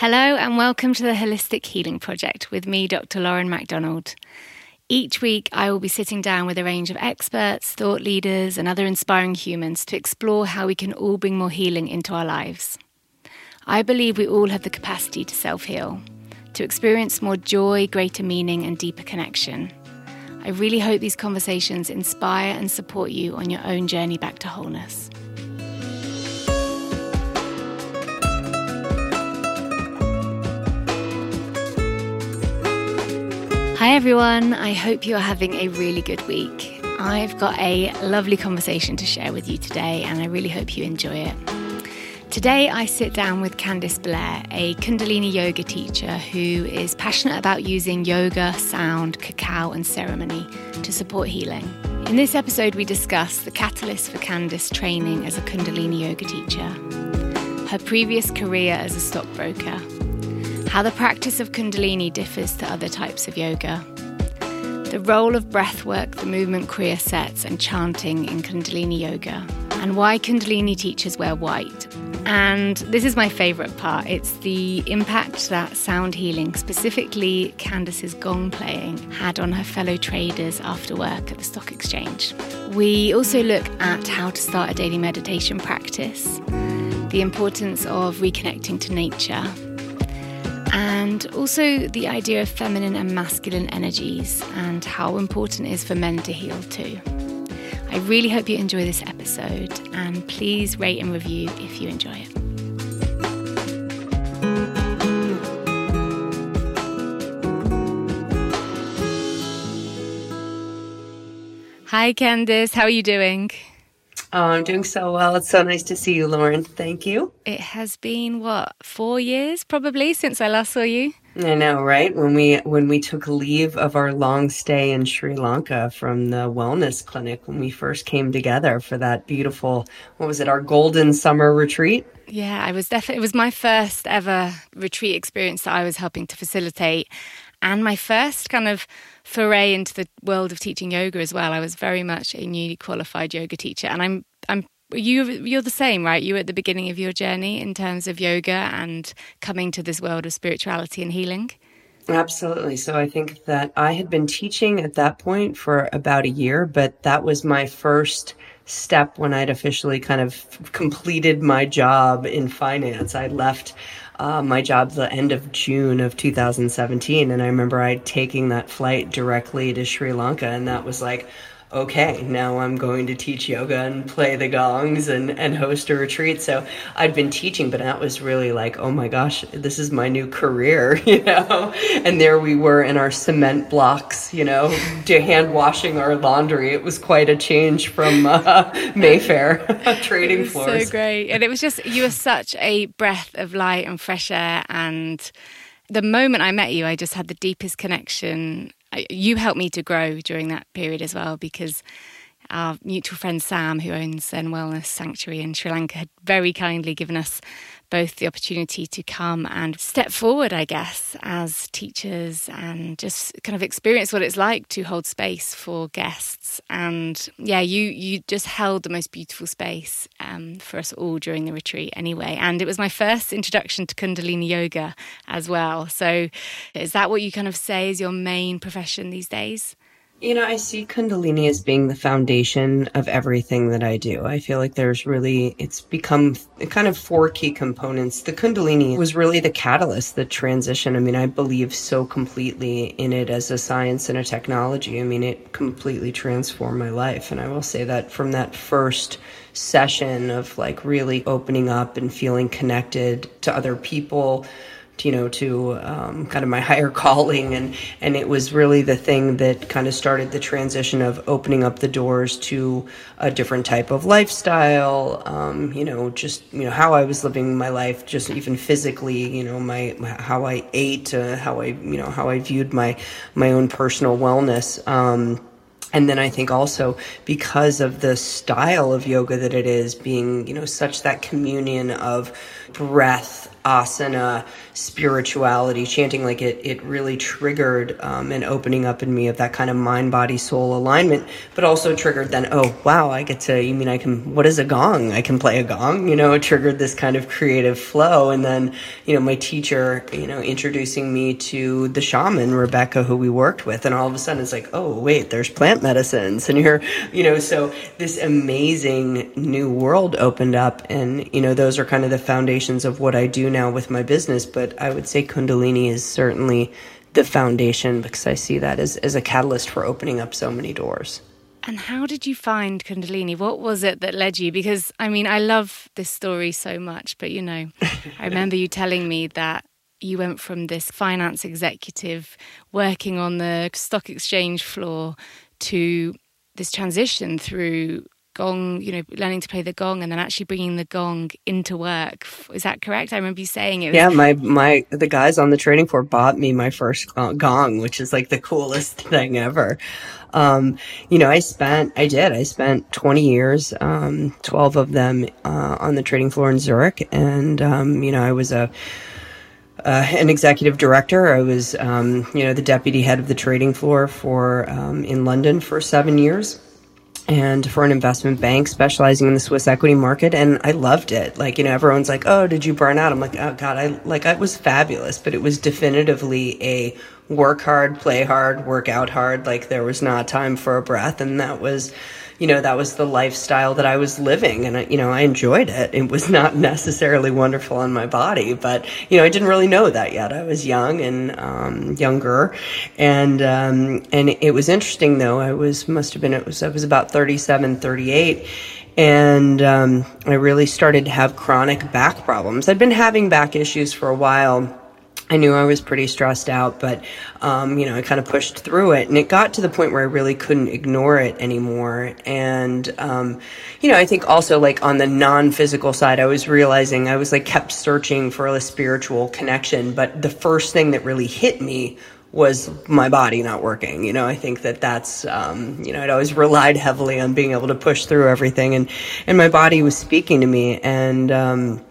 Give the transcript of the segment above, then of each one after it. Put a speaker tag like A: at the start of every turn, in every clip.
A: Hello, and welcome to the Holistic Healing Project with me, Dr. Lauren MacDonald. Each week, I will be sitting down with a range of experts, thought leaders, and other inspiring humans to explore how we can all bring more healing into our lives. I believe we all have the capacity to self heal, to experience more joy, greater meaning, and deeper connection. I really hope these conversations inspire and support you on your own journey back to wholeness. Hi, everyone. I hope you are having a really good week. I've got a lovely conversation to share with you today, and I really hope you enjoy it. Today, I sit down with Candace Blair, a Kundalini yoga teacher who is passionate about using yoga, sound, cacao, and ceremony to support healing. In this episode, we discuss the catalyst for Candace training as a Kundalini yoga teacher, her previous career as a stockbroker how the practice of Kundalini differs to other types of yoga, the role of breathwork, the movement Kriya sets, and chanting in Kundalini yoga, and why Kundalini teachers wear white. And this is my favourite part it's the impact that sound healing, specifically Candace's gong playing, had on her fellow traders after work at the stock exchange. We also look at how to start a daily meditation practice, the importance of reconnecting to nature and also the idea of feminine and masculine energies and how important it is for men to heal too. I really hope you enjoy this episode and please rate and review if you enjoy it. Hi, Candace. How are you doing?
B: Oh, I'm doing so well. It's so nice to see you, Lauren. Thank you.
A: It has been what four years probably since I last saw you.
B: I know, right? When we when we took leave of our long stay in Sri Lanka from the wellness clinic when we first came together for that beautiful what was it, our golden summer retreat?
A: Yeah, I was definitely it was my first ever retreat experience that I was helping to facilitate and my first kind of foray into the world of teaching yoga as well. I was very much a newly qualified yoga teacher, and I'm I'm you you're the same, right? You were at the beginning of your journey in terms of yoga and coming to this world of spirituality and healing.
B: Absolutely. So I think that I had been teaching at that point for about a year, but that was my first step when I'd officially kind of completed my job in finance. I left uh, my job the end of June of 2017. And I remember I taking that flight directly to Sri Lanka, and that was like, okay, now I'm going to teach yoga and play the gongs and, and host a retreat. So I'd been teaching, but that was really like, oh my gosh, this is my new career, you know? And there we were in our cement blocks, you know, to hand washing our laundry. It was quite a change from uh, Mayfair trading floors.
A: So great. And it was just, you were such a breath of light and fresh air. And the moment I met you, I just had the deepest connection you helped me to grow during that period as well because our mutual friend Sam, who owns Zen Wellness Sanctuary in Sri Lanka, had very kindly given us both the opportunity to come and step forward, I guess, as teachers and just kind of experience what it's like to hold space for guests. And yeah, you you just held the most beautiful space um, for us all during the retreat, anyway. And it was my first introduction to Kundalini yoga as well. So, is that what you kind of say is your main profession these days?
B: You know, I see Kundalini as being the foundation of everything that I do. I feel like there's really, it's become kind of four key components. The Kundalini was really the catalyst, the transition. I mean, I believe so completely in it as a science and a technology. I mean, it completely transformed my life. And I will say that from that first session of like really opening up and feeling connected to other people, you know, to um, kind of my higher calling, and and it was really the thing that kind of started the transition of opening up the doors to a different type of lifestyle. Um, you know, just you know how I was living my life, just even physically. You know, my, how I ate, uh, how I you know how I viewed my my own personal wellness. Um, and then I think also because of the style of yoga that it is, being you know such that communion of breath asana spirituality chanting like it it really triggered um, an opening up in me of that kind of mind body soul alignment but also triggered then oh wow i get to you mean i can what is a gong? I can play a gong you know? It triggered this kind of creative flow and then you know my teacher you know introducing me to the shaman rebecca who we worked with and all of a sudden it's like oh wait there's plant medicines and you're you know so this amazing new world opened up and you know those are kind of the foundations of what i do now with my business but but I would say Kundalini is certainly the foundation because I see that as, as a catalyst for opening up so many doors.
A: And how did you find Kundalini? What was it that led you? Because I mean, I love this story so much, but you know, I remember you telling me that you went from this finance executive working on the stock exchange floor to this transition through gong, you know, learning to play the gong and then actually bringing the gong into work. Is that correct? I remember you saying it. Was-
B: yeah, my my the guys on the trading floor bought me my first gong, which is like the coolest thing ever. Um, you know, I spent, I did, I spent 20 years, um, 12 of them, uh, on the trading floor in Zurich. And, um, you know, I was a, uh, an executive director. I was, um, you know, the deputy head of the trading floor for um, in London for seven years and for an investment bank specializing in the Swiss equity market. And I loved it. Like, you know, everyone's like, oh, did you burn out? I'm like, oh, God, I like, it was fabulous, but it was definitively a work hard, play hard, work out hard. Like, there was not time for a breath. And that was, you know, that was the lifestyle that I was living. And, you know, I enjoyed it. It was not necessarily wonderful on my body, but, you know, I didn't really know that yet. I was young and, um, younger. And, um, and it was interesting though. I was, must have been, it was, I was about 37, 38 and um, I really started to have chronic back problems. I'd been having back issues for a while, I knew I was pretty stressed out, but, um, you know, I kind of pushed through it. And it got to the point where I really couldn't ignore it anymore. And, um, you know, I think also like on the non physical side, I was realizing I was like kept searching for a spiritual connection. But the first thing that really hit me was my body not working. You know, I think that that's, um, you know, I'd always relied heavily on being able to push through everything. And, and my body was speaking to me. And, um,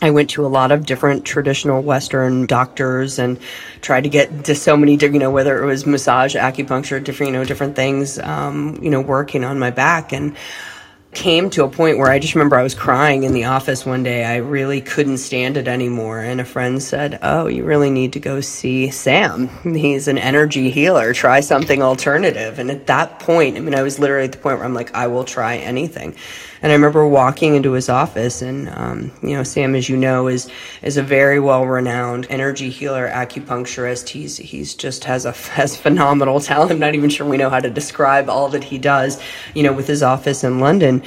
B: I went to a lot of different traditional Western doctors and tried to get to so many, different, you know, whether it was massage, acupuncture, different, you know, different things, um, you know, working on my back. And came to a point where I just remember I was crying in the office one day. I really couldn't stand it anymore. And a friend said, Oh, you really need to go see Sam. He's an energy healer. Try something alternative. And at that point, I mean, I was literally at the point where I'm like, I will try anything. And I remember walking into his office, and um, you know, Sam, as you know, is is a very well renowned energy healer, acupuncturist. He's he's just has a has phenomenal talent. I'm not even sure we know how to describe all that he does. You know, with his office in London.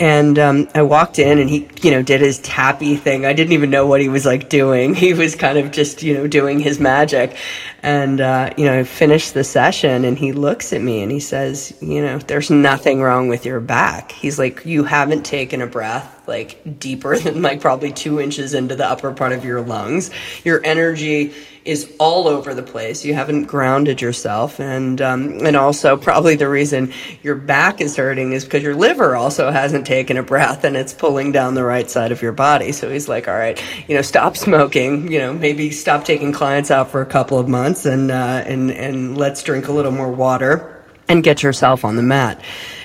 B: And um, I walked in and he, you know, did his tappy thing. I didn't even know what he was like doing. He was kind of just, you know, doing his magic. And, uh, you know, I finished the session and he looks at me and he says, you know, there's nothing wrong with your back. He's like, you haven't taken a breath like deeper than like probably two inches into the upper part of your lungs. Your energy is all over the place. You haven't grounded yourself, and um, and also probably the reason your back is hurting is because your liver also hasn't taken a breath and it's pulling down the right side of your body. So he's like, all right, you know, stop smoking. You know, maybe stop taking clients out for a couple of months, and uh, and and let's drink a little more water and get yourself on the mat.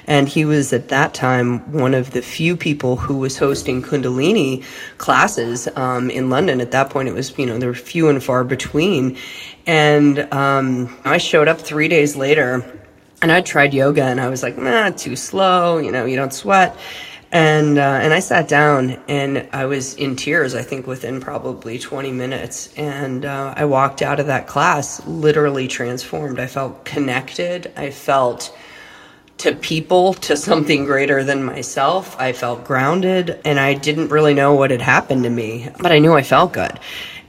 B: And he was at that time one of the few people who was hosting Kundalini classes um, in London. At that point, it was, you know, there were few and far between. And um, I showed up three days later and I tried yoga and I was like, nah, too slow, you know, you don't sweat. And, uh, and I sat down and I was in tears, I think within probably 20 minutes. And uh, I walked out of that class literally transformed. I felt connected. I felt to people, to something greater than myself. I felt grounded and I didn't really know what had happened to me, but I knew I felt good.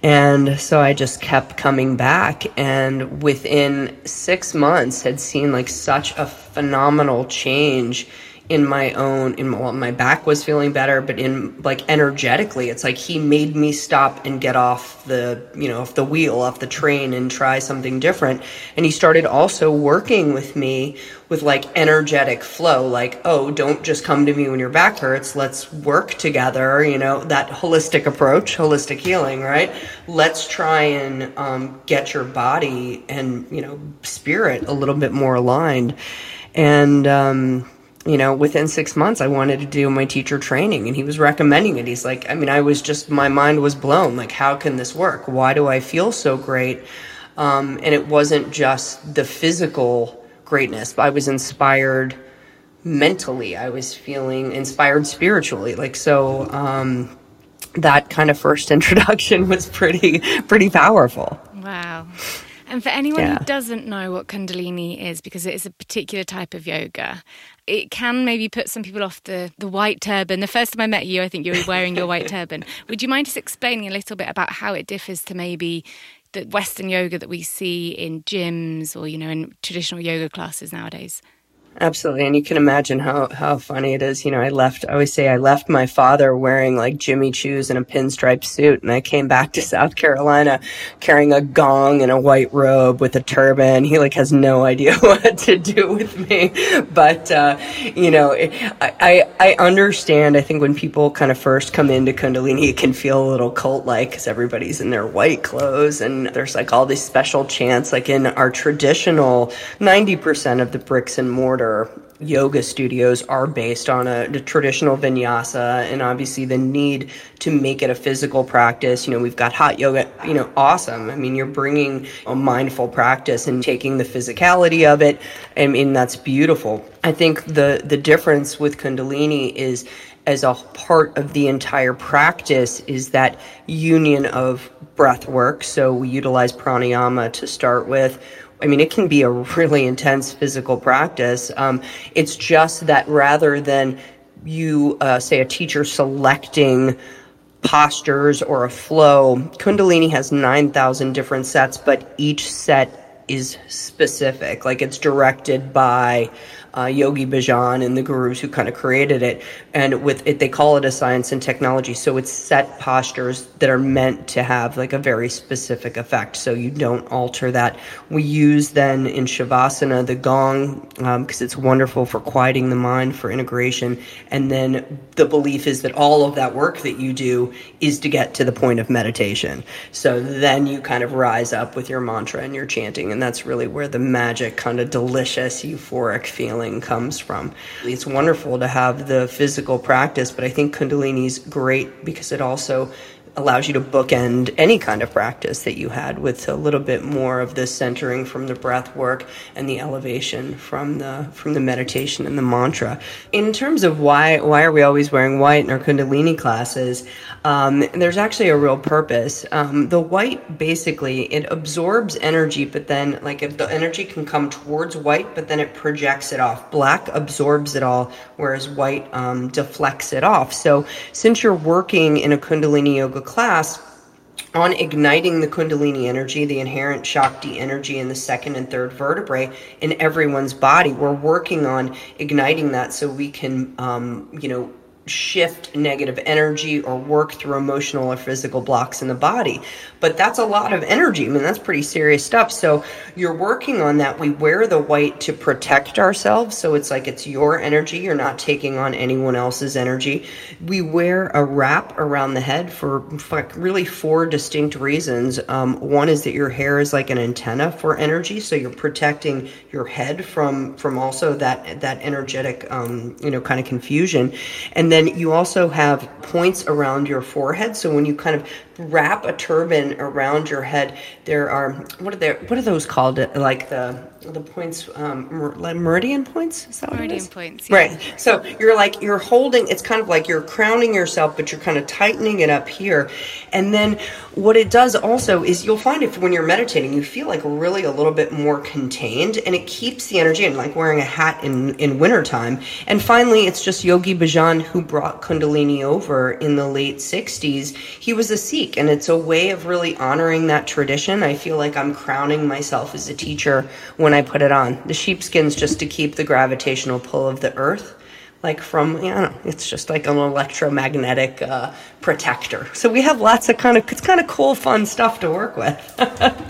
B: And so I just kept coming back and within six months had seen like such a phenomenal change in my own in my, well, my back was feeling better but in like energetically it's like he made me stop and get off the you know off the wheel off the train and try something different. And he started also working with me with like energetic flow like oh don't just come to me when your back hurts. Let's work together you know that holistic approach holistic healing right? Let's try and um, get your body and you know spirit a little bit more aligned. And um, you know, within six months, I wanted to do my teacher training, and he was recommending it. He's like, I mean, I was just, my mind was blown. Like, how can this work? Why do I feel so great? Um, and it wasn't just the physical greatness, but I was inspired mentally. I was feeling inspired spiritually. Like, so, um, that kind of first introduction was pretty, pretty powerful.
A: Wow. And for anyone yeah. who doesn't know what Kundalini is, because it is a particular type of yoga, it can maybe put some people off the, the white turban. The first time I met you, I think you were wearing your white turban. Would you mind just explaining a little bit about how it differs to maybe the Western yoga that we see in gyms or, you know, in traditional yoga classes nowadays?
B: Absolutely. And you can imagine how, how funny it is. You know, I left, I always say I left my father wearing like Jimmy Choo's and a pinstripe suit. And I came back to South Carolina carrying a gong and a white robe with a turban. He like has no idea what to do with me. But, uh, you know, I, I, I understand. I think when people kind of first come into Kundalini, it can feel a little cult like because everybody's in their white clothes and there's like all these special chants. Like in our traditional 90% of the bricks and mortar yoga studios are based on a, a, traditional vinyasa and obviously the need to make it a physical practice. You know we've got hot yoga you know awesome. I mean you're bringing a mindful practice and taking the physicality of it. I mean that's beautiful. I think the the difference with kundalini is as a part of the entire practice is that union of breath work. So we utilize pranayama to start with I mean, it can be a really intense physical practice. Um, it's just that rather than you, uh, say, a teacher selecting postures or a flow, Kundalini has 9,000 different sets, but each set is specific. Like it's directed by uh, Yogi Bhajan and the gurus who kind of created it. And with it, they call it a science and technology. So it's set postures that are meant to have like a very specific effect. So you don't alter that. We use then in Shavasana the gong because um, it's wonderful for quieting the mind, for integration. And then the belief is that all of that work that you do is to get to the point of meditation. So then you kind of rise up with your mantra and your chanting. And that's really where the magic, kind of delicious, euphoric feeling healing comes from. It's wonderful to have the physical practice, but I think Kundalini is great because it also allows you to bookend any kind of practice that you had with a little bit more of the centering from the breath work and the elevation from the from the meditation and the mantra. In terms of why why are we always wearing white in our Kundalini classes? Um, there's actually a real purpose. Um, the white basically it absorbs energy, but then like if the energy can come towards white, but then it projects it off. Black absorbs it all, whereas white um, deflects it off. So since you're working in a Kundalini yoga class on igniting the Kundalini energy, the inherent Shakti energy in the second and third vertebrae in everyone's body. We're working on igniting that so we can, um, you know, shift negative energy or work through emotional or physical blocks in the body. But that's a lot of energy. I mean, that's pretty serious stuff. So you're working on that. We wear the white to protect ourselves. So it's like it's your energy. You're not taking on anyone else's energy. We wear a wrap around the head for, really four distinct reasons. Um, one is that your hair is like an antenna for energy. So you're protecting your head from, from also that, that energetic, um, you know, kind of confusion. And then then you also have points around your forehead. So when you kind of wrap a turban around your head, there are what are there? What are those called? Like the the points, um, meridian points.
A: Is that meridian points?
B: Yeah. Right. So you're like you're holding. It's kind of like you're crowning yourself, but you're kind of tightening it up here. And then what it does also is you'll find if when you're meditating, you feel like really a little bit more contained, and it keeps the energy And like wearing a hat in in wintertime. And finally, it's just Yogi Bhajan who brought Kundalini over in the late '60s. He was a Sikh and it's a way of really honoring that tradition. I feel like I'm crowning myself as a teacher when I put it on. The sheepskin's just to keep the gravitational pull of the earth like from, you know, it's just like an electromagnetic uh, protector. So we have lots of kind of, it's kind of cool, fun stuff to work with.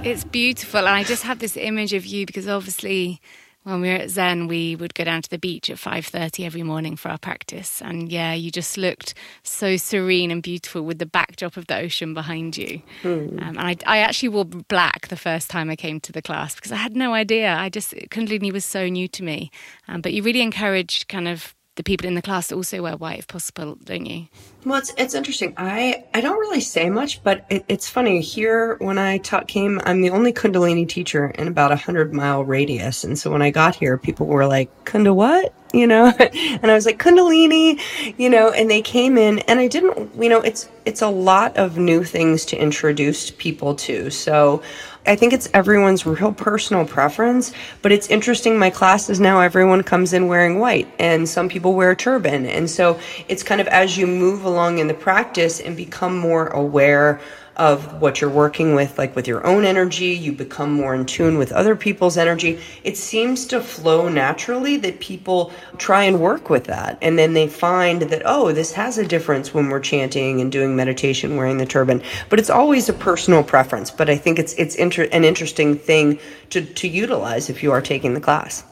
A: it's beautiful. And I just have this image of you because obviously when we were at Zen, we would go down to the beach at 5.30 every morning for our practice. And yeah, you just looked so serene and beautiful with the backdrop of the ocean behind you. Mm. Um, and I, I, actually wore black the first time I came to the class because I had no idea. I just, Kundalini was so new to me. Um, but you really encouraged kind of the people in the class also wear white if possible, don't you?
B: Well, it's it's interesting. I I don't really say much, but it, it's funny here when I taught came. I'm the only Kundalini teacher in about a hundred mile radius, and so when I got here, people were like, "Kunda what?" You know, and I was like, "Kundalini," you know, and they came in, and I didn't. You know, it's it's a lot of new things to introduce people to. So I think it's everyone's real personal preference, but it's interesting. My class is now, everyone comes in wearing white and some people wear a turban. And so it's kind of as you move along in the practice and become more aware of what you're working with, like with your own energy, you become more in tune with other people's energy. It seems to flow naturally that people try and work with that. And then they find that, oh, this has a difference when we're chanting and doing meditation wearing the turban. But it's always a personal preference. But I think it's, it's inter- an interesting thing to, to utilize if you are taking the class.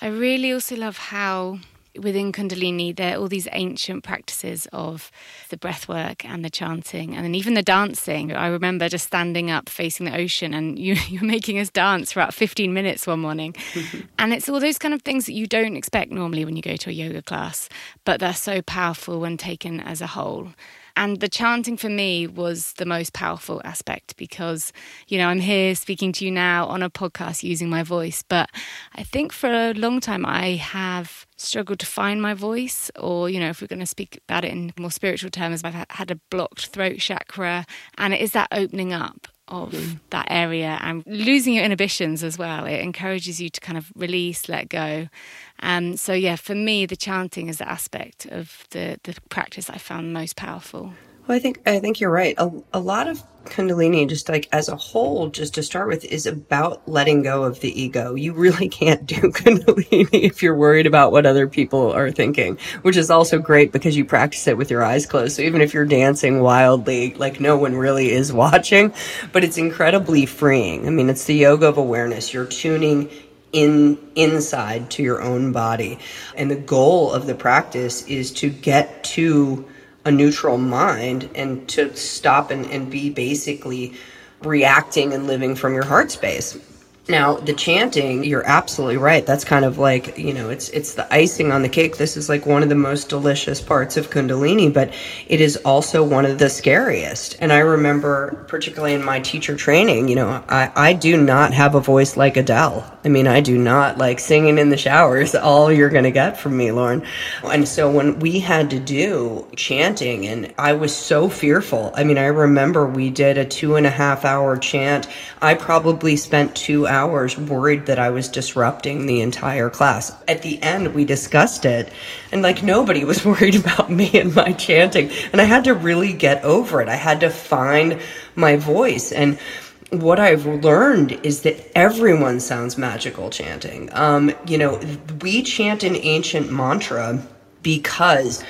A: I really also love how within Kundalini, there are all these ancient practices of the breath work and the chanting and then even the dancing. I remember just standing up facing the ocean and you, you're making us dance for about 15 minutes one morning. and it's all those kind of things that you don't expect normally when you go to a yoga class, but they're so powerful when taken as a whole. And the chanting for me was the most powerful aspect because, you know, I'm here speaking to you now on a podcast using my voice. But I think for a long time I have struggled to find my voice, or, you know, if we're going to speak about it in more spiritual terms, I've had a blocked throat chakra. And it is that opening up of mm. that area and losing your inhibitions as well. It encourages you to kind of release, let go. Um, so yeah, for me, the chanting is the aspect of the the practice I found most powerful.
B: Well, I think I think you're right. A, a lot of Kundalini, just like as a whole, just to start with, is about letting go of the ego. You really can't do Kundalini if you're worried about what other people are thinking, which is also great because you practice it with your eyes closed. So even if you're dancing wildly, like no one really is watching, but it's incredibly freeing. I mean, it's the yoga of awareness. You're tuning in inside to your own body. And the goal of the practice is to get to a neutral mind and to stop and, and be basically reacting and living from your heart space. Now, the chanting, you're absolutely right. That's kind of like, you know, it's it's the icing on the cake. This is like one of the most delicious parts of Kundalini, but it is also one of the scariest. And I remember particularly in my teacher training, you know, I, I do not have a voice like Adele. I mean, I do not like singing in the showers, all you're going to get from me, Lauren. And so when we had to do chanting, and I was so fearful. I mean, I remember we did a two and a half hour chant. I probably spent two hours worried that I was disrupting the entire class. At the end, we discussed it, and like nobody was worried about me and my chanting. And I had to really get over it. I had to find my voice. And what I've learned is that everyone sounds magical chanting. Um, you know, we chant an ancient mantra because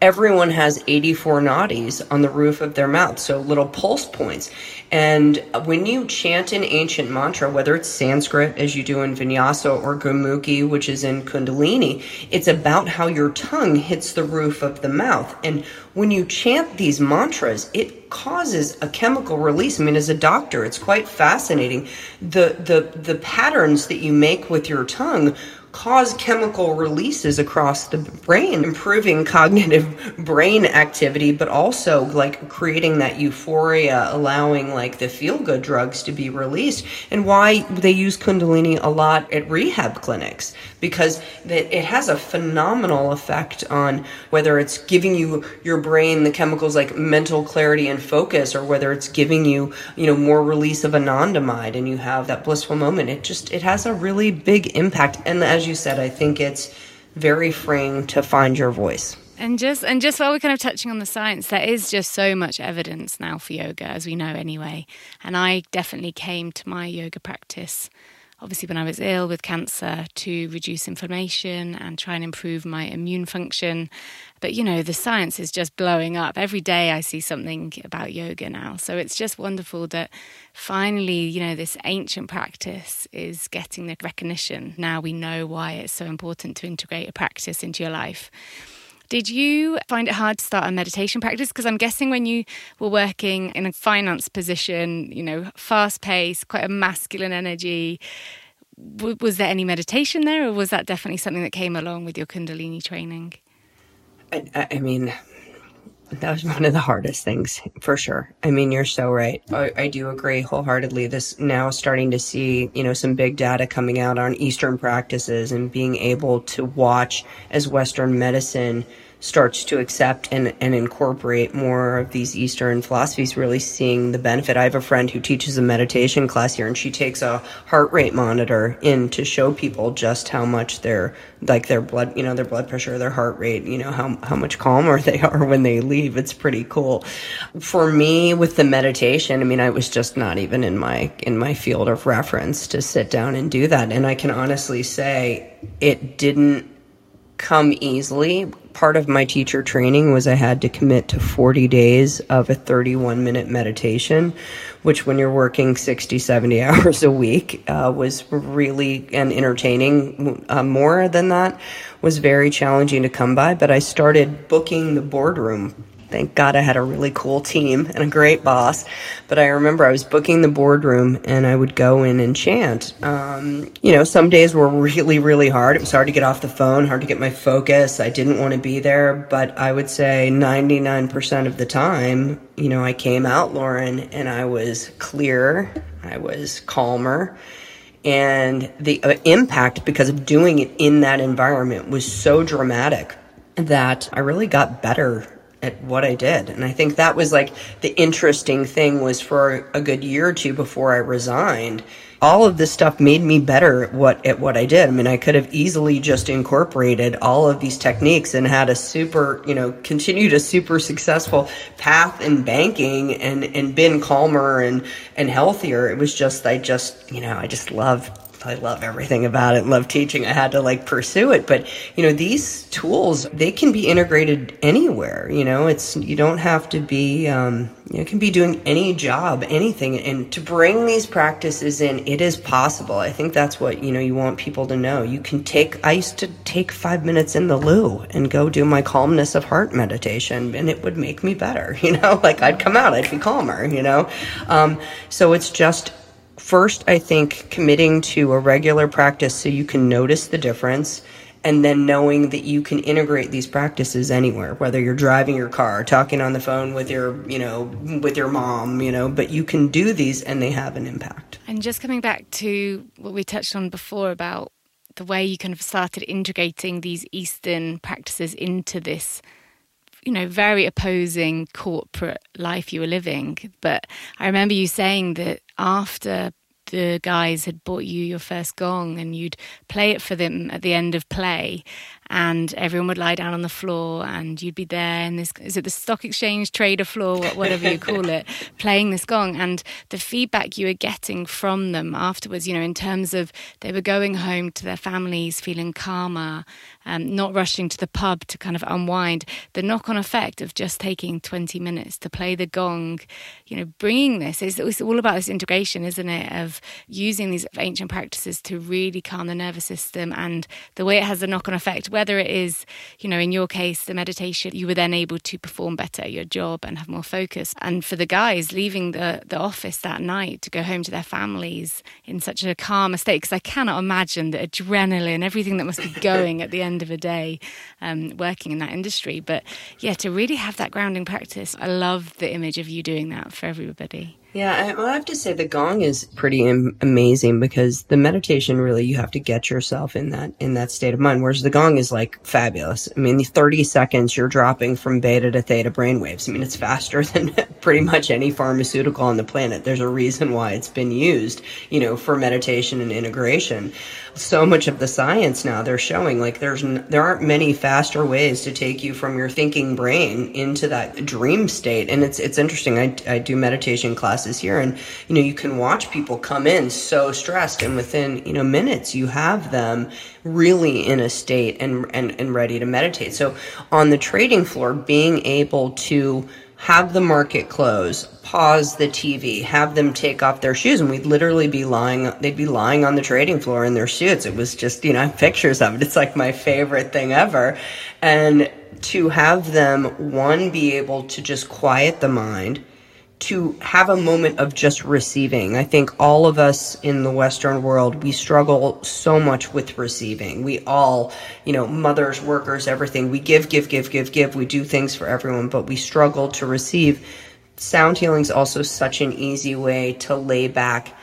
B: everyone has 84 nadis on the roof of their mouth, so little pulse points. And when you chant an ancient mantra, whether it's Sanskrit, as you do in Vinyasa, or Gurmukhi, which is in Kundalini, it's about how your tongue hits the roof of the mouth. And when you chant these mantras, it causes a chemical release. I mean, as a doctor, it's quite fascinating. The, the, the patterns that you make with your tongue cause chemical releases across the brain, improving cognitive brain activity, but also like creating that euphoria, allowing like the feel good drugs to be released, and why they use Kundalini a lot at rehab clinics because it has a phenomenal effect on whether it's giving you your brain the chemicals like mental clarity and focus or whether it's giving you you know more release of anandamide and you have that blissful moment. It just it has a really big impact. And as you said i think it's very freeing to find your voice
A: and just and just while we're kind of touching on the science, there is just so much evidence now for yoga, as we know anyway. And I definitely came to my yoga practice obviously when I was ill with cancer to reduce inflammation and try and improve my immune function. But you know, the science is just blowing up. Every day I see something about yoga now. So it's just wonderful that finally, you know, this ancient practice is getting the recognition. Now we know why it's so important to integrate a practice into your life. Did you find it hard to start a meditation practice? Because I'm guessing when you were working in a finance position, you know, fast pace, quite a masculine energy, w- was there any meditation there, or was that definitely something that came along with your Kundalini training?
B: I, I mean, that was one of the hardest things for sure. I mean, you're so right. I, I, do agree wholeheartedly. This now starting to see, you know, some big data coming out on Eastern practices and being able to watch as Western medicine starts to accept and, and incorporate more of these Eastern philosophies, really seeing the benefit. I have a friend who teaches a meditation class here, and she takes a heart rate monitor in to show people just how much their like their blood, you know, their blood pressure, their heart rate, you know, how how much calmer they are when they leave. It's pretty cool. For me, with the meditation, I mean, I was just not even in my in my field of reference to sit down and do that, and I can honestly say it didn't come easily. Part of my teacher training was I had to commit to 40 days of a 31 minute meditation, which when you're working 60, 70 hours a week uh, was really, and entertaining uh, more than that, was very challenging to come by. But I started booking the boardroom thank God I had a really cool team and a great boss. But I remember I was booking the boardroom and I would go in and chant. Um, you know, some days were really, really hard. It was hard to get off the phone, hard to get my focus. I didn't want to be there, but I would say 99% of the time, you know, I came out, Lauren, and I was clear, I was calmer. And the uh, impact because of doing it in that environment was so dramatic that I really got better at what I did. And I think that was like the interesting thing was for a good year or two before I resigned. All of this stuff made me better at what at what I did. I mean, I could have easily just incorporated all of these techniques and had a super, you know, continued a super successful path in banking and and been calmer and and healthier. It was just I just, you know, I just love I love everything about it, love teaching. I had to like pursue it. But, you know, these tools, they can be integrated anywhere. You know, it's, you don't have to be, um, you can be doing any job, anything. And to bring these practices in, it is possible. I think that's what, you know, you want people to know. You can take, I used to take five minutes in the loo and go do my calmness of heart meditation and it would make me better. You know, like I'd come out, I'd be calmer, you know? Um, so it's just, first, I think committing to a regular practice so you can notice the difference and then knowing that you can integrate these practices anywhere whether you're driving your car talking on the phone with your you know with your mom you know but you can do these and they have an impact
A: and just coming back to what we touched on before about the way you kind of started integrating these eastern practices into this you know, very opposing corporate life you were living. But I remember you saying that after the guys had bought you your first gong and you'd play it for them at the end of play and everyone would lie down on the floor and you'd be there in this is it the stock exchange trader floor whatever you call it playing this gong. And the feedback you were getting from them afterwards you know in terms of they were going home to their families feeling calmer um, not rushing to the pub to kind of unwind the knock-on effect of just taking 20 minutes to play the gong you know bringing this is it's all about this integration isn't it of using these ancient practices to really calm the nervous system and the way it has a knock-on effect whether it is, you know, in your case, the meditation, you were then able to perform better at your job and have more focus. And for the guys leaving the, the office that night to go home to their families in such a calmer state, because I cannot imagine the adrenaline, everything that must be going at the end of a day um, working in that industry. But yeah, to really have that grounding practice, I love the image of you doing that for everybody.
B: Yeah, I, I have to say the gong is pretty amazing because the meditation really you have to get yourself in that in that state of mind. Whereas the gong is like fabulous. I mean, the 30 seconds you're dropping from beta to theta brainwaves. I mean, it's faster than pretty much any pharmaceutical on the planet. There's a reason why it's been used, you know, for meditation and integration. So much of the science now they're showing like there's there aren't many faster ways to take you from your thinking brain into that dream state. And it's it's interesting. I I do meditation classes here, and you know, you can watch people come in so stressed, and within you know minutes you have them really in a state and, and, and ready to meditate. So on the trading floor, being able to have the market close, pause the TV, have them take off their shoes, and we'd literally be lying, they'd be lying on the trading floor in their suits. It was just, you know, pictures of it. It's like my favorite thing ever. And to have them, one, be able to just quiet the mind, to have a moment of just receiving. I think all of us in the Western world, we struggle so much with receiving. We all, you know, mothers, workers, everything, we give, give, give, give, give. We do things for everyone, but we struggle to receive. Sound healing is also such an easy way to lay back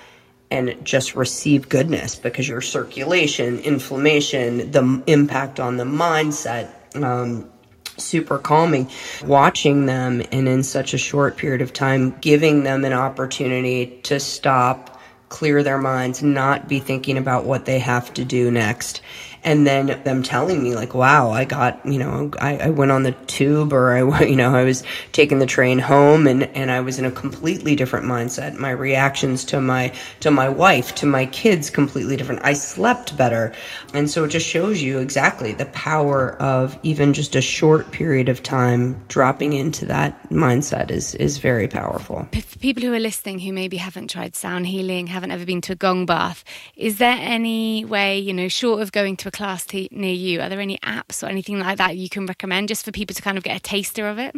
B: and just receive goodness because your circulation, inflammation, the impact on the mindset, um, super calming. Watching them and in such a short period of time giving them an opportunity to stop clear their minds not be thinking about what they have to do next and then them telling me like wow i got you know I, I, went on the tube or i you know i was taking the train home and and i was in a completely different mindset. My reactions to my to my wife to my kids completely different. I slept better. And so it just shows you exactly the power of even just a short period of time dropping into that mindset is is very powerful.
A: For people who are listening who maybe haven't tried sound healing haven't ever been to a gong bath is there any way you know short of going to a class t- near you, are there any apps or anything like that you can recommend just for people to kind of get a taster of it?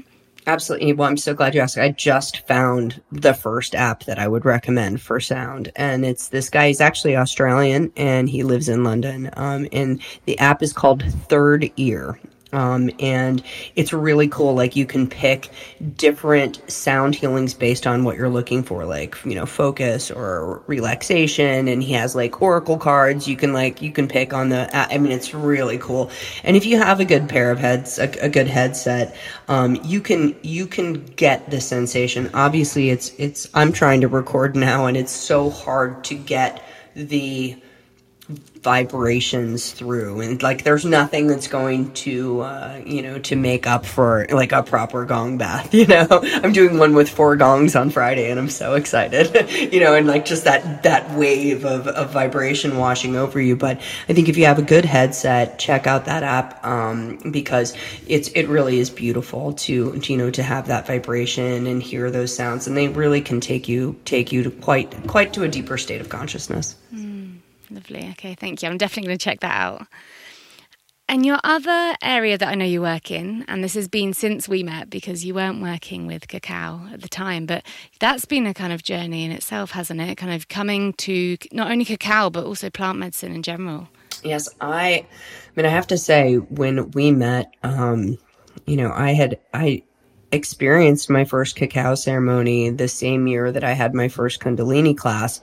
B: Absolutely. Well, I'm so glad you asked. I just found the first app that I would recommend for sound. And it's this guy, he's actually Australian and he lives in London. Um, and the app is called Third Ear. Um, and it's really cool. Like you can pick different sound healings based on what you're looking for, like, you know, focus or relaxation. And he has like oracle cards. You can like, you can pick on the, I mean, it's really cool. And if you have a good pair of heads, a, a good headset, um, you can, you can get the sensation. Obviously it's, it's, I'm trying to record now and it's so hard to get the, vibrations through. And like there's nothing that's going to uh, you know to make up for like a proper gong bath you know? I'm doing one with four gongs on friday and i'm so excited you know and like just that that wave of, of vibration washing over you. But i think if you have a good headset check out that app um, because it's it really is beautiful to, you know to have that vibration and hear those sounds and they really can take you take you to quite quite to a deeper state of consciousness. Mm.
A: Lovely. Okay, thank you. I'm definitely going to check that out. And your other area that I know you work in, and this has been since we met because you weren't working with cacao at the time, but that's been a kind of journey in itself, hasn't it? Kind of coming to not only cacao, but also plant medicine in general.
B: Yes, I, I mean, I have to say, when we met, um, you know, I had, I, experienced my first cacao ceremony the same year that I had my first Kundalini class.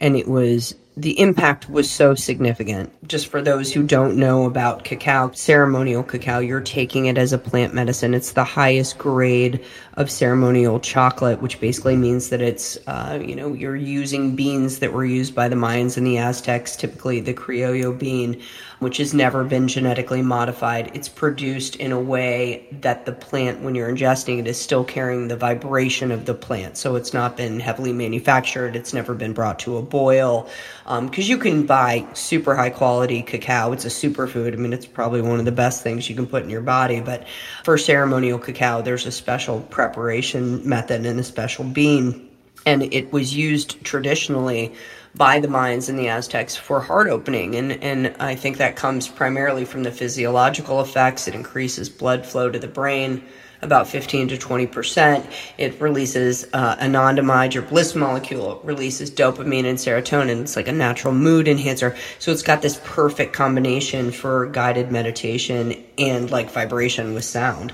B: And it was the impact was so significant. Just for those who don't know about cacao, ceremonial cacao, you're taking it as a plant medicine. It's the highest grade of ceremonial chocolate, which basically means that it's, uh, you know, you're using beans that were used by the Mayans and the Aztecs, typically the criollo bean which has never been genetically modified. It's produced in a way that the plant, when you're ingesting it, is still carrying the vibration of the plant. So it's not been heavily manufactured. It's never been brought to a boil. Because um, you can buy super high quality cacao. It's a superfood. I mean, it's probably one of the best things you can put in your body. But for ceremonial cacao, there's a special preparation method and a special bean. And it was used traditionally by the Mayans and the Aztecs for heart opening. And, and I think that comes primarily from the physiological effects. It increases blood flow to the brain about 15 to 20 percent. It releases uh, anandamide, your bliss molecule. It releases dopamine and serotonin. It's like a natural mood enhancer. So it's got this perfect combination for guided meditation and like vibration with sound.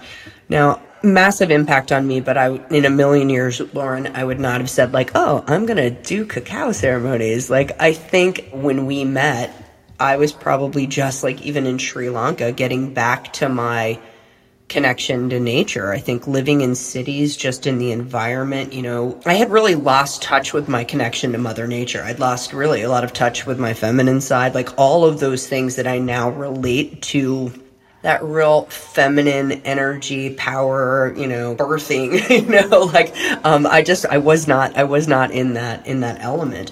B: Now, massive impact on me, but I, in a million years, Lauren, I would not have said like, oh, I'm going to do cacao ceremonies. Like, I think when we met, I was probably just like even in Sri Lanka, getting back to my connection to nature. I think living in cities, just in the environment, you know, I had really lost touch with my connection to Mother Nature. I'd lost really a lot of touch with my feminine side, like all of those things that I now relate to that real feminine energy power you know birthing you know like um, i just i was not i was not in that in that element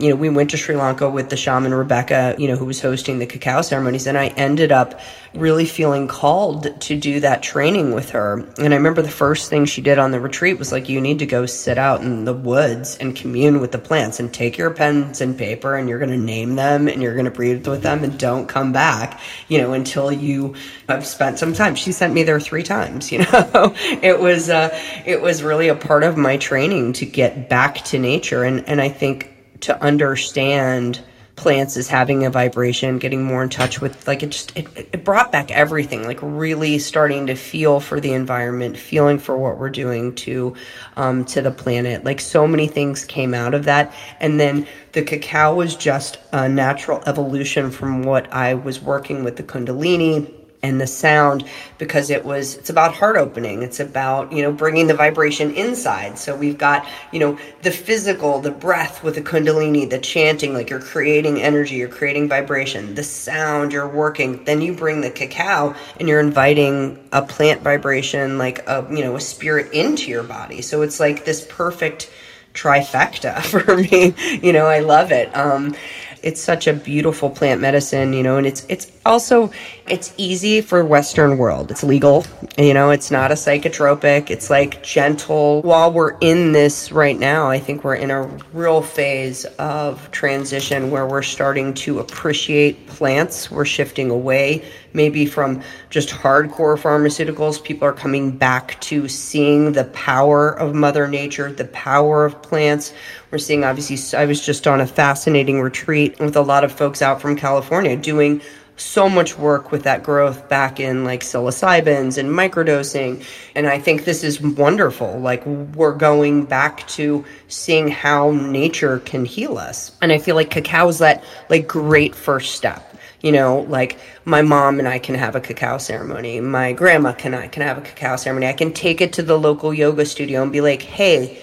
B: you know we went to sri lanka with the shaman rebecca you know who was hosting the cacao ceremonies and i ended up really feeling called to do that training with her and i remember the first thing she did on the retreat was like you need to go sit out in the woods and commune with the plants and take your pens and paper and you're going to name them and you're going to breathe with them and don't come back you know until you I've spent some time. She sent me there three times. You know, it was uh, it was really a part of my training to get back to nature, and and I think to understand plants as having a vibration, getting more in touch with like it just it, it brought back everything, like really starting to feel for the environment, feeling for what we're doing to um, to the planet. Like so many things came out of that, and then the cacao was just a natural evolution from what I was working with the Kundalini and the sound because it was it's about heart opening. It's about you know bringing the vibration inside. So we've got you know the physical the breath with the kundalini the chanting like you're creating energy you're creating vibration. The sound you're working. Then you bring the cacao and you're inviting a plant vibration like a you know a spirit into your body. So it's like this perfect trifecta for me. You know i love it. Um it's such a beautiful plant medicine, you know, and it's it's also it's easy for Western world. It's legal, you know, it's not a psychotropic. It's like gentle. While we're in this right now, I think we're in a real phase of transition where we're starting to appreciate plants. We're shifting away maybe from just hardcore pharmaceuticals. People are coming back to seeing the power of Mother Nature, the power of plants. We're seeing, obviously, I was just on a fascinating retreat with a lot of folks out from California doing so much work with that growth back in like psilocybins and microdosing. And I think this is wonderful. Like we're going back to seeing how nature can heal us. And I feel like cacao is that like great first step you know, like my mom and I can have a cacao ceremony. My grandma can I can have a cacao ceremony. I can take it to the local yoga studio and be like, "Hey,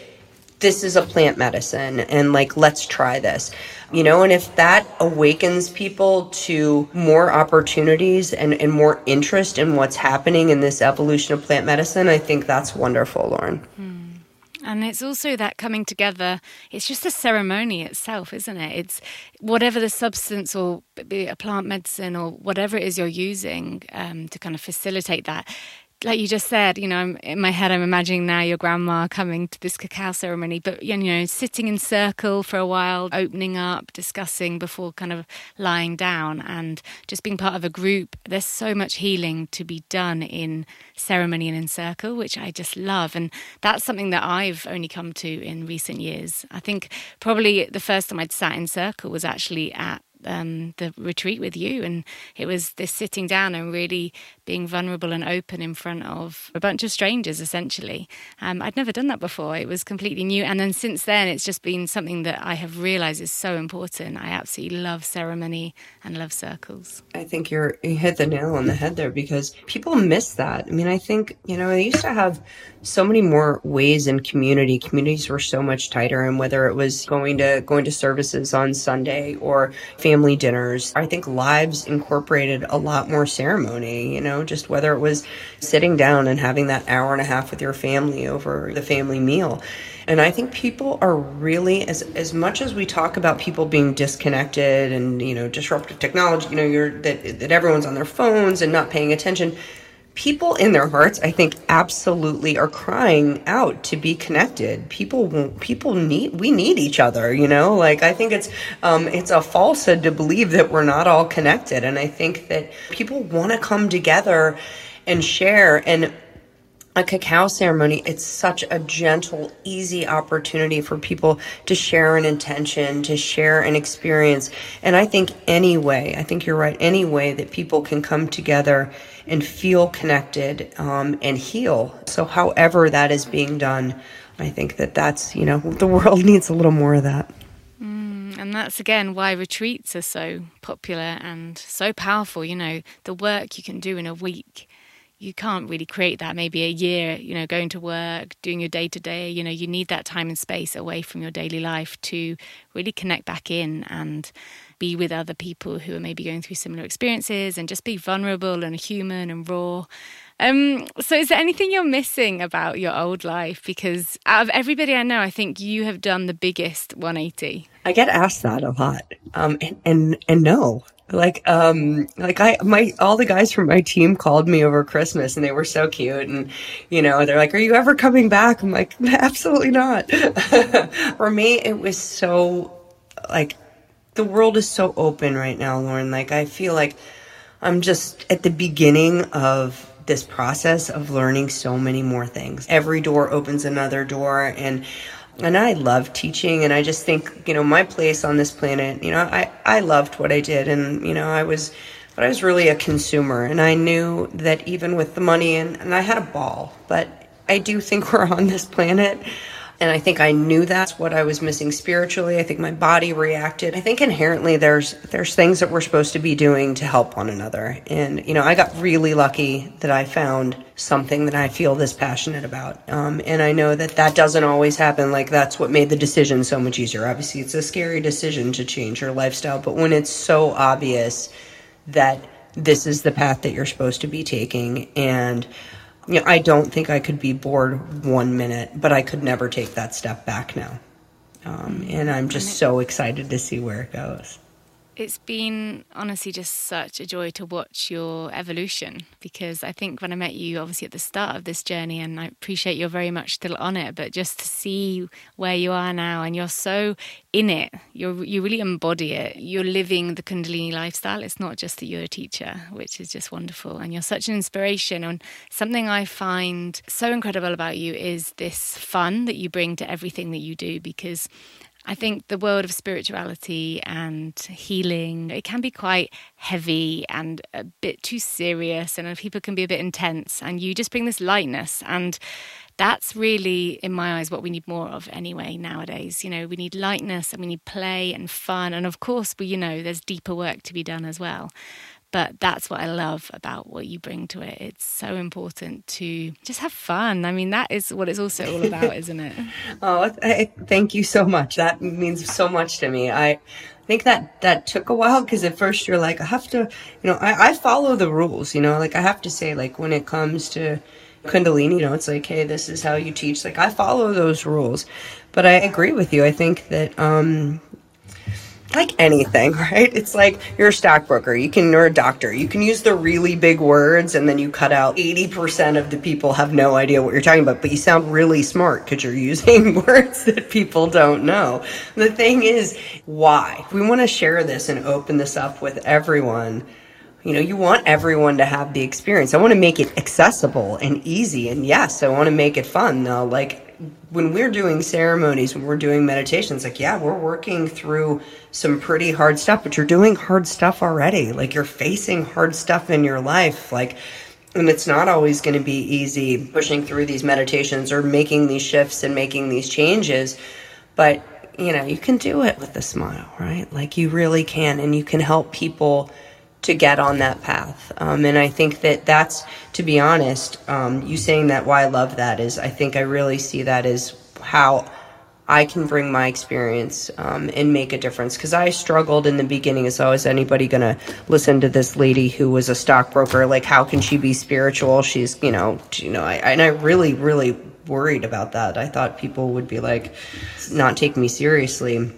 B: this is a plant medicine and like let's try this." You know, and if that awakens people to more opportunities and, and more interest in what's happening in this evolution of plant medicine, I think that's wonderful, Lauren.
A: Mm. And it's also that coming together, it's just a ceremony itself, isn't it? It's whatever the substance or be a plant medicine or whatever it is you're using um, to kind of facilitate that like you just said, you know, in my head, I'm imagining now your grandma coming to this cacao ceremony, but you know, sitting in circle for a while, opening up, discussing before kind of lying down, and just being part of a group. There's so much healing to be done in ceremony and in circle, which I just love, and that's something that I've only come to in recent years. I think probably the first time I'd sat in circle was actually at um, the retreat with you, and it was this sitting down and really being vulnerable and open in front of a bunch of strangers, essentially. Um, I'd never done that before; it was completely new. And then since then, it's just been something that I have realised is so important. I absolutely love ceremony and love circles.
B: I think you're you hit the nail on the head there because people miss that. I mean, I think you know they used to have so many more ways in community. Communities were so much tighter, and whether it was going to going to services on Sunday or family dinners, I think lives incorporated a lot more ceremony. You know, just whether it was sitting down and having that hour and a half with your family over the family meal. And I think people are really as as much as we talk about people being disconnected and you know disruptive technology, you know, you're that that everyone's on their phones and not paying attention people in their hearts i think absolutely are crying out to be connected. People people need we need each other you know? Like i think it's um, it's a falsehood to believe that we're not all connected. And i think that people want to come together and share. And a cacao ceremony, it's such a gentle, easy opportunity for people to share an intention, to share an experience. And I think any way, I think you're right, any way that people can come together and feel connected um, and heal. So, however that is being done, I think that that's, you know, the world needs a little more of that.
A: Mm, and And that's again why retreats are so popular and so powerful. You know, the work you can do in a week you can't really create that maybe a year you know going to work doing your day to day you know you need that time and space away from your daily life to really connect back in and be with other people who are maybe going through similar experiences and just be vulnerable and human and raw. Um, so is there anything you're missing about your old life? Because out of everybody i know i think you have done the biggest 180
B: i get asked that a lot um, and, and and no. Like um like i my all the guys from my team called me over christmas and they were so cute and you know they're like are you ever coming back? I'm like absolutely not. For me it was so like the world is so open right now lauren. Like i feel like i'm just at the beginning of this process of learning so many more things. Every door opens another door and and I love teaching and I just think, you know, my place on this planet, you know, I, I loved what I did and, you know, I was, but I was really a consumer and I knew that even with the money and, and I had a ball, but I do think we're on this planet and I think I knew that's what I was missing spiritually. I think my body reacted. I think inherently there's there's things that we're supposed to be doing to help one another. And you know, I got really lucky that I found something that I feel this passionate about. Um, and I know that that doesn't always happen. Like that's what made the decision so much easier. Obviously, it's a scary decision to change your lifestyle, but when it's so obvious that this is the path that you're supposed to be taking and you know, I don't think I could be bored one minute, but I could never take that step back now. Um, and I'm just so excited to see where it goes.
A: It's been honestly just such a joy to watch your evolution because I think when I met you, obviously at the start of this journey, and I appreciate you're very much still on it, but just to see where you are now and you're so in it, you're, you really embody it. You're living the Kundalini lifestyle. It's not just that you're a teacher, which is just wonderful. And you're such an inspiration. And something I find so incredible about you is this fun that you bring to everything that you do because I think the world of spirituality and healing, it can be quite heavy and a bit too serious, and people can be a bit intense. And you just bring this lightness. And that's really, in my eyes, what we need more of anyway nowadays. You know, we need lightness and we need play and fun. And of course, we, you know, there's deeper work to be done as well. But that's what I love about what you bring to it. It's so important to just have fun. I mean, that is what it's also all about, isn't it?
B: oh, I, thank you so much. That means so much to me. I think that that took a while because at first you're like, I have to, you know, I, I follow the rules, you know, like I have to say, like when it comes to Kundalini, you know, it's like, hey, this is how you teach. Like I follow those rules. But I agree with you. I think that um, like anything, right? It's like you're a stockbroker, you can, you're a doctor, you can use the really big words and then you cut out 80% of the people have no idea what you're talking about, but you sound really smart because you're using words that people don't know. The thing is, why? We want to share this and open this up with everyone. You know, you want everyone to have the experience. I want to make it accessible and easy. And yes, I want to make it fun. Now, like, when we're doing ceremonies, when we're doing meditations, like, yeah, we're working through some pretty hard stuff, but you're doing hard stuff already. Like, you're facing hard stuff in your life. Like, and it's not always going to be easy pushing through these meditations or making these shifts and making these changes. But, you know, you can do it with a smile, right? Like, you really can. And you can help people to get on that path. Um, and I think that that's, to be honest, um, you saying that why I love that is I think I really see that as how I can bring my experience um, and make a difference. Because I struggled in the beginning as is anybody going to listen to this lady who was a stockbroker? Like, how can she be spiritual? She's, you know, you know, I, and I really, really worried about that. I thought people would be like, not take me seriously.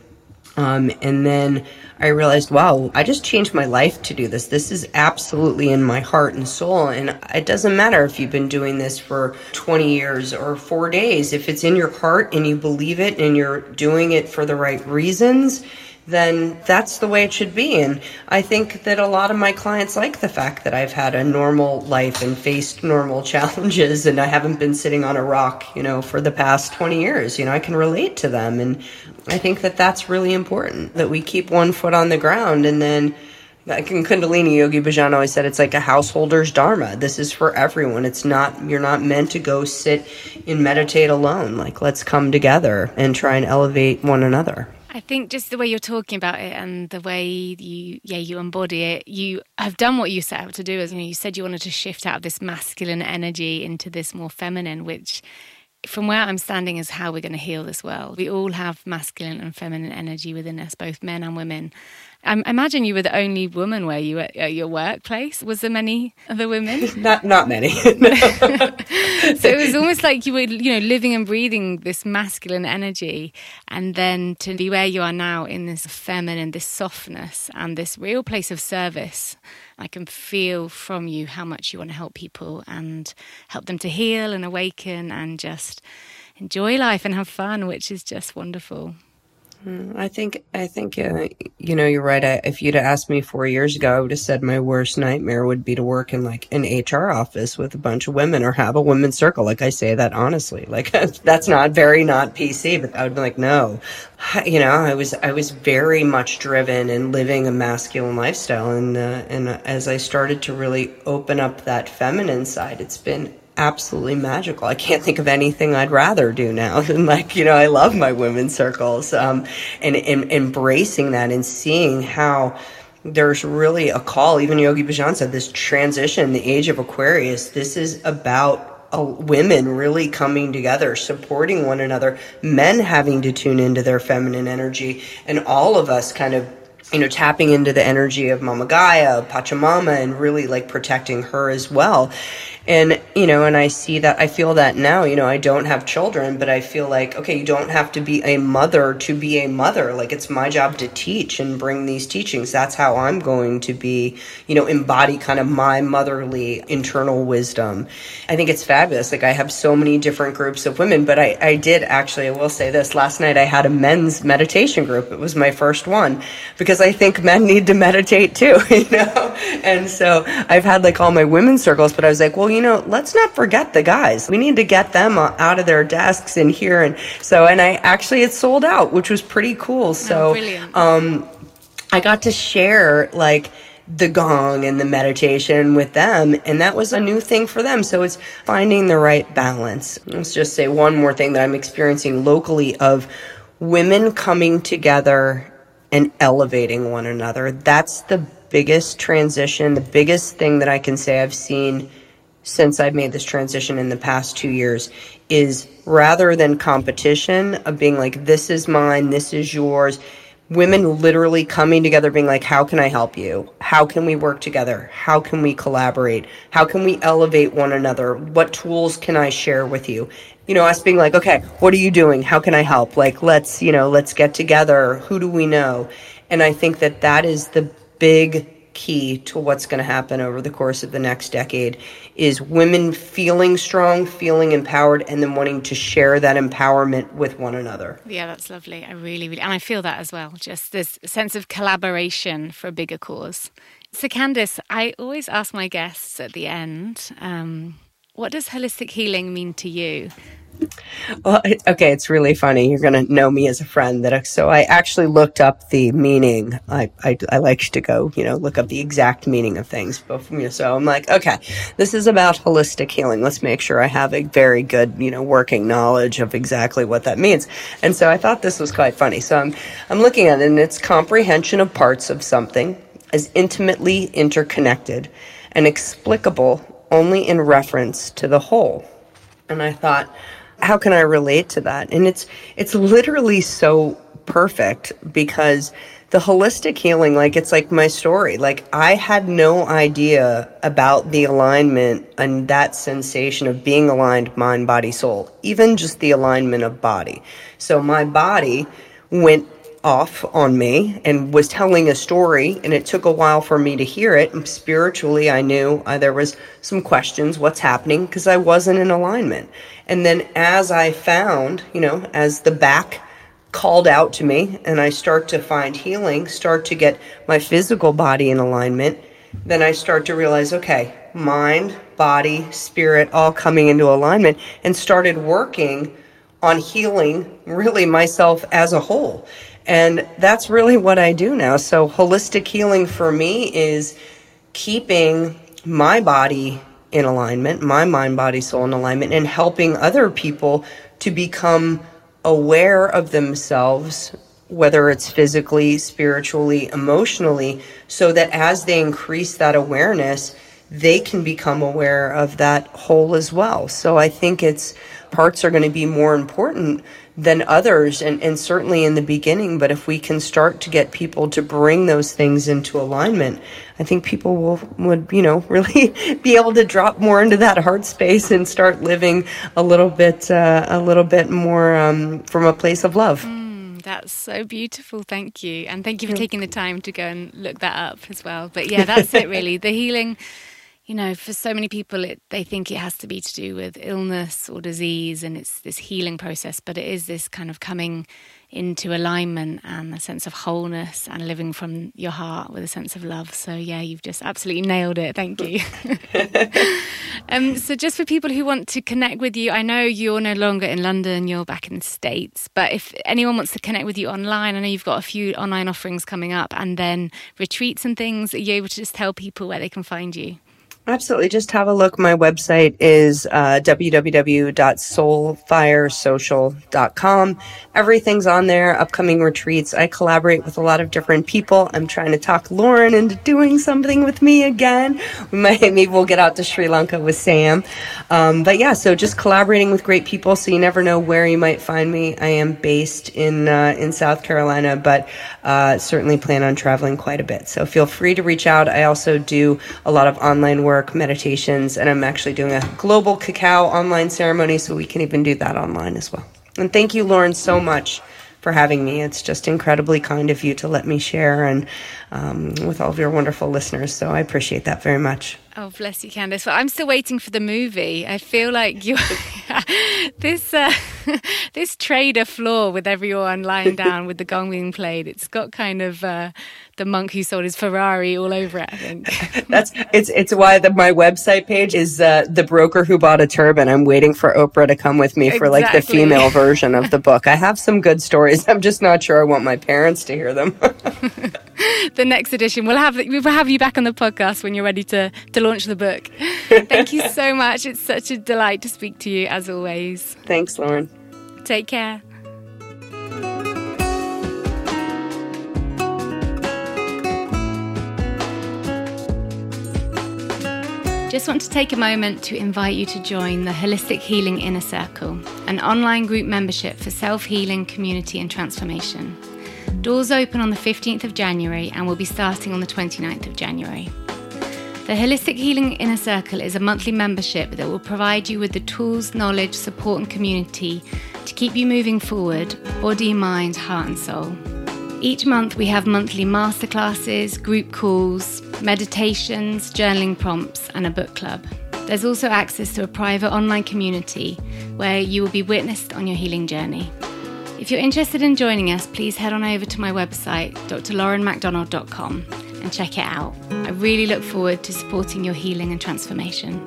B: Um, and then I realized, wow, I just changed my life to do this. This is absolutely in my heart and soul. And it doesn't matter if you've been doing this for 20 years or four days. If it's in your heart and you believe it and you're doing it for the right reasons, then that's the way it should be. And I think that a lot of my clients like the fact that I've had a normal life and faced normal challenges and I haven't been sitting on a rock, you know, for the past 20 years. You know, I can relate to them. And I think that that's really important that we keep one foot on the ground and then like in Kundalini, Yogi Bhajan always said it's like a householder's dharma. This is for everyone. It's not, you're not meant to go sit and meditate alone. Like, let's come together and try and elevate one another.
A: I think just the way you're talking about it and the way you yeah you embody it, you have done what you set out to do. As you know, you said you wanted to shift out of this masculine energy into this more feminine, which from where I'm standing is how we're going to heal this world. We all have masculine and feminine energy within us, both men and women. I imagine you were the only woman where you were at your workplace. Was there many other women?
B: not not many. so
A: it was almost like you were, you know, living and breathing this masculine energy, and then to be where you are now in this feminine, this softness, and this real place of service. I can feel from you how much you want to help people and help them to heal and awaken and just enjoy life and have fun, which is just wonderful.
B: I think I think uh, you know you're right. I, if you'd asked me four years ago, I would have said my worst nightmare would be to work in like an HR office with a bunch of women or have a women's circle. Like I say that honestly. Like that's not very not PC, but I would be like, no. You know, I was I was very much driven and living a masculine lifestyle, and uh, and as I started to really open up that feminine side, it's been absolutely magical. I can't think of anything I'd rather do now than like, you know, I love my women's circles. Um, and, and embracing that and seeing how there's really a call. Even Yogi Bhajan said this transition, the age of Aquarius, this is about uh, women really coming together, supporting one another, men having to tune into their feminine energy, and all of us kind of you know, tapping into the energy of Mama Gaia, Pachamama, and really like protecting her as well. And, you know, and I see that, I feel that now, you know, I don't have children, but I feel like, okay, you don't have to be a mother to be a mother. Like it's my job to teach and bring these teachings. That's how I'm going to be, you know, embody kind of my motherly internal wisdom. I think it's fabulous. Like I have so many different groups of women, but I, I did actually, I will say this last night, I had a men's meditation group. It was my first one because I think men need to meditate too, you know? And so I've had like all my women's circles, but I was like, well, you know, let's not forget the guys. We need to get them out of their desks in here. And so, and I actually, it sold out, which was pretty cool. Oh, so,
A: oh, um,
B: I got to share like, the gong and the meditation with them and that was a new thing for them so it's finding the right balance let's just say one more thing that i'm experiencing locally of women coming together and elevating one another. That's the biggest transition the biggest thing that i can say i've seen since I've made this transition in the past two years is rather than competition of being like, this is mine, this is yours, women literally coming together being like, how can I help you? How can we work together? How can we collaborate? How can we elevate one another? What tools can I share with you? You know, us being like, okay, what are you doing? How can I help? Like, let's, you know, let's get together. Who do we know? And I think that that is the big key to what's going to happen over the course of the next decade is women feeling strong, feeling empowered, and then wanting to share that empowerment with one another.
A: Yeah, that's lovely. I really, really, and I feel that as well. Just this sense of collaboration for a bigger cause. So, Candace, I always ask my guests at the end, um, what does holistic healing mean to you?
B: Well, okay, it's really funny. You're going to know me as a friend. That so I actually looked up the meaning. I, I, I like to go, you know, look up the exact meaning of things. But so I'm like, okay, this is about holistic healing. Let's make sure I have a very good, you know, working knowledge of exactly what that means. And so I thought this was quite funny. So I'm I'm looking at it, and it's comprehension of parts of something as intimately interconnected and explicable only in reference to the whole. And I thought how can I relate to that? And it's it's literally so perfect because the holistic healing like it's like my story like i had no idea about the alignment and that sensation of being aligned mind body soul even just the alignment of body so my body went off on me and was telling a story and it took a while for me to hear it. Spiritually i knew uh, there was some questions what's happening because i wasn't in alignment. And then as i found you know as the back called out to me and i start to find healing start to get my physical body in alignment then i start to realize okay mind body spirit all coming into alignment and started working on healing really myself as a whole and that's really what I do now. So, holistic healing for me is keeping my body in alignment, my mind, body, soul in alignment, and helping other people to become aware of themselves whether it's physically, spiritually, emotionally, so that as they increase that awareness, they can become aware of that whole as well. So I think it's parts are going to be more important than others and, and certainly in the beginning. But if we can start to get people to bring those things into alignment, I think people will would, you know, really be able to drop more into that heart space and start living a little bit uh, a little bit more um, from a place of love.
A: Mm, that's so beautiful. Thank you. And thank you for taking the time to go and look that up as well. But yeah, that's it really. The healing you know, for so many people, it, they think it has to be to do with illness or disease, and it's this healing process. But it is this kind of coming into alignment and a sense of wholeness and living from your heart with a sense of love. So, yeah, you've just absolutely nailed it. Thank you. um, so, just for people who want to connect with you, I know you're no longer in London, you're back in the States. But if anyone wants to connect with you online, I know you've got a few online offerings coming up and then retreats and things. Are you able to just tell people where they can find you?
B: Absolutely. Just have a look. My website is uh, www.soulfiresocial.com. Everything's on there, upcoming retreats. I collaborate with a lot of different people. I'm trying to talk Lauren into doing something with me again. We might, maybe we'll get out to Sri Lanka with Sam. Um, but yeah, so just collaborating with great people. So you never know where you might find me. I am based in, uh, in South Carolina, but uh, certainly plan on traveling quite a bit. So feel free to reach out. I also do a lot of online work meditations, and I'm actually doing a global cacao online ceremony, so we can even do that online as well. And thank you, Lauren, so much for having me. It's just incredibly kind of you to let me share and um, with all of your wonderful listeners. So I appreciate that very much.
A: Oh, bless you, Candace. Well, I'm still waiting for the movie. I feel like you, this uh, this trader floor with everyone lying down with the gong being played. It's got kind of uh, the monk who sold his Ferrari all over it. I think
B: that's it's it's why the, my website page is uh, the broker who bought a turban. I'm waiting for Oprah to come with me for exactly. like the female version of the book. I have some good stories. I'm just not sure I want my parents to hear them.
A: the next edition. We'll have we'll have you back on the podcast when you're ready to to launch the book. Thank you so much. It's such a delight to speak to you as always.
B: Thanks, Lauren.
A: Take care. Just want to take a moment to invite you to join the Holistic Healing Inner Circle, an online group membership for self healing, community, and transformation. Doors open on the 15th of January and will be starting on the 29th of January. The Holistic Healing Inner Circle is a monthly membership that will provide you with the tools, knowledge, support, and community to keep you moving forward body, mind, heart, and soul. Each month, we have monthly masterclasses, group calls, meditations, journaling prompts, and a book club. There's also access to a private online community where you will be witnessed on your healing journey. If you're interested in joining us, please head on over to my website, drlaurenmacdonald.com, and check it out. I really look forward to supporting your healing and transformation.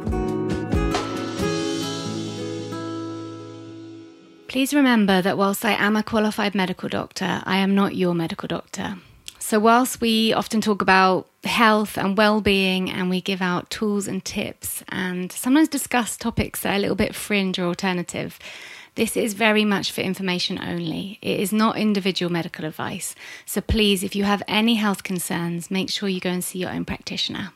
A: Please remember that whilst I am a qualified medical doctor, I am not your medical doctor. So, whilst we often talk about health and well being and we give out tools and tips and sometimes discuss topics that are a little bit fringe or alternative, this is very much for information only. It is not individual medical advice. So please, if you have any health concerns, make sure you go and see your own practitioner.